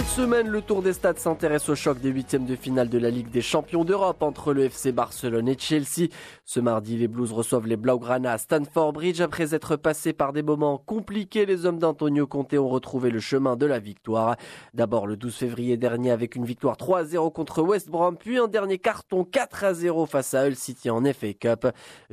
Cette semaine, le Tour des Stades s'intéresse au choc des huitièmes de finale de la Ligue des Champions d'Europe entre le FC Barcelone et Chelsea. Ce mardi, les Blues reçoivent les Blaugrana à Stanford Bridge. Après être passés par des moments compliqués, les hommes d'Antonio Conte ont retrouvé le chemin de la victoire. D'abord le 12 février dernier avec une victoire 3-0 contre West Brom, puis un dernier carton 4-0 face à Hull City en FA Cup.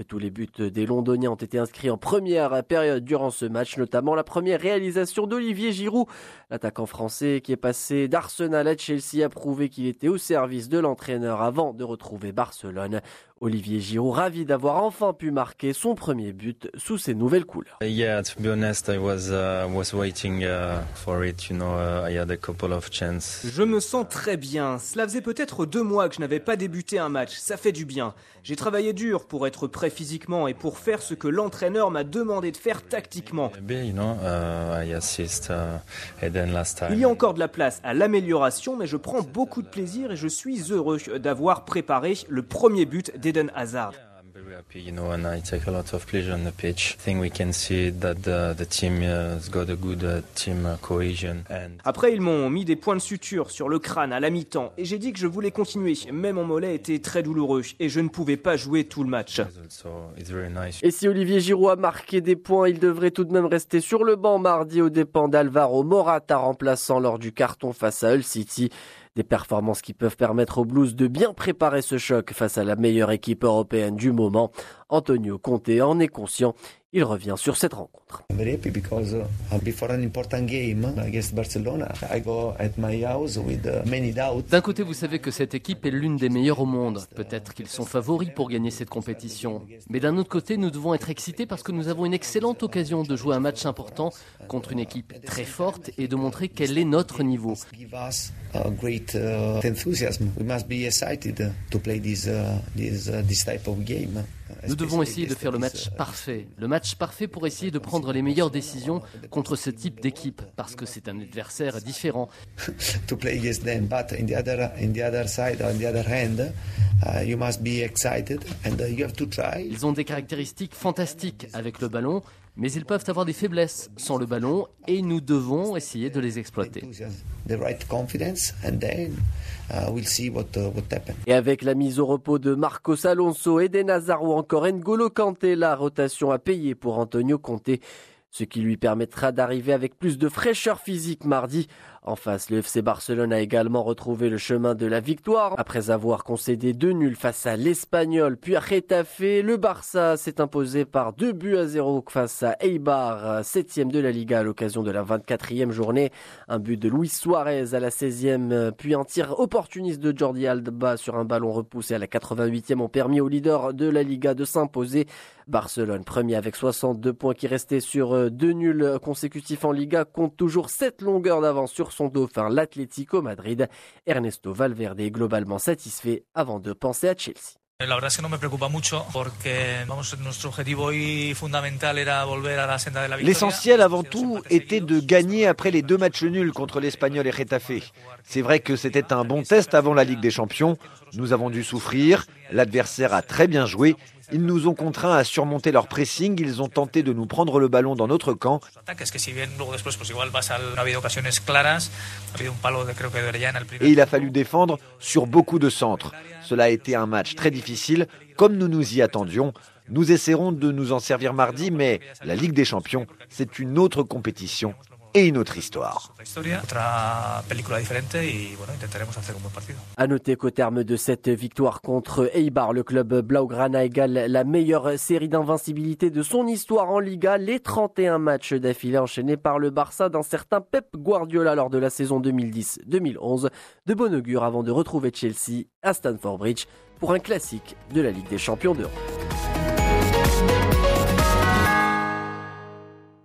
Tous les buts des Londoniens ont été inscrits en première période durant ce match, notamment la première réalisation d'Olivier Giroud. L'attaquant français qui est passé d'Arsenal à Chelsea a prouvé qu'il était au service de l'entraîneur avant de retrouver Barcelone. Olivier Giroud ravi d'avoir enfin pu marquer son premier but sous ses nouvelles couleurs. Yeah, to be honest, I was uh, was waiting uh, for it. You know, uh, I had a couple of chances. Je me sens très bien. Cela faisait peut-être deux mois que je n'avais pas débuté un match. Ça fait du bien. J'ai travaillé dur pour être prêt physiquement et pour faire ce que l'entraîneur m'a demandé de faire tactiquement. You know, I assist Eden last time. Il y a encore de la place à l'amélioration, mais je prends beaucoup de plaisir et je suis heureux d'avoir préparé le premier but d'Eden Hazard. Happy, you know, and I take a lot of pleasure on the pitch. I think we can see that the, the team has got a good team cohesion. And Après, ils m'ont mis des points de suture sur le crâne à la mi-temps et j'ai dit que je voulais continuer. Mais mon mollet était très douloureux et je ne pouvais pas jouer tout le match. also, it's very nice. Et si Olivier Giroud a marqué des points, il devrait tout de même rester sur le banc mardi aux dépens d'Alvaro Morata remplaçant lors du carton face à Hull City. Des performances qui peuvent permettre aux Blues de bien préparer ce choc face à la meilleure équipe européenne du moment. Antonio Conte en est conscient. Il revient sur cette rencontre. I'm very happy because uh, before an important game against Barcelona, I go at my house with uh, many doubts. D'un côté, vous savez que cette équipe est l'une des meilleures au monde. Peut-être qu'ils sont favoris pour gagner cette compétition. Mais d'un autre côté, nous devons être excités parce que nous avons une excellente occasion de jouer un match important contre une équipe très forte et de montrer quel est notre niveau. Nous devons essayer de faire le match parfait. Le match parfait pour essayer de prendre les meilleures décisions contre ce type d'équipe parce que c'est un adversaire différent. to play against them. But in the other in the other side, on the other hand, uh, you must be excited and uh, you have to try. Ils ont des caractéristiques fantastiques avec le ballon, mais ils peuvent avoir des faiblesses sans le ballon et nous devons essayer de les exploiter. Enthusiasm, the right confidence, and then uh, we'll see what uh. Et avec la mise au repos de Marcos Alonso, Eden Hazard ou encore N'Golo Kanté, la rotation a payé pour Antonio Conte, ce qui lui permettra d'arriver avec plus de fraîcheur physique mardi. En face, le FC Barcelone a également retrouvé le chemin de la victoire. Après avoir concédé deux nuls face à l'Espagnol, puis à Getafe, le Barça s'est imposé par deux buts à zéro face à Eibar, septième de la Liga à l'occasion de la 24e journée. Un but de Luis Suarez à la 16e, puis un tir opportuniste de Jordi Alba sur un ballon repoussé à la 88e ont permis au leader de la Liga de s'imposer. Barcelone, premier avec 62 points qui restait sur deux nuls consécutifs en Liga, compte toujours 7 longueurs d'avance sur son dauphin, l'Atlético Madrid. Ernesto Valverde est globalement satisfait avant de penser à Chelsea. La verdad es que no me preocupa mucho porque vamos, nuestro objetivo hoy fundamental era volver a la senda de la victoria. L'essentiel avant tout était de gagner après les deux matchs nuls contre l'Espagnol et Getafe. C'est vrai que c'était un bon test avant la Ligue des Champions. Nous avons dû souffrir, l'adversaire a très bien joué. Ils nous ont contraints à surmonter leur pressing, ils ont tenté de nous prendre le ballon dans notre camp. Et il a fallu défendre sur beaucoup de centres. Cela a été un match très difficile, comme nous nous y attendions. Nous essaierons de nous en servir mardi, mais la Ligue des Champions, c'est une autre compétition et une autre histoire. À noter qu'au terme de cette victoire contre Eibar, le club Blaugrana égale la meilleure série d'invincibilité de son histoire en Liga, les 31 matchs d'affilée enchaînés par le Barça d'un certain Pep Guardiola lors de la saison 2010-2011. De bon augure avant de retrouver Chelsea à Stamford Bridge pour un classique de la Ligue des Champions d'Europe.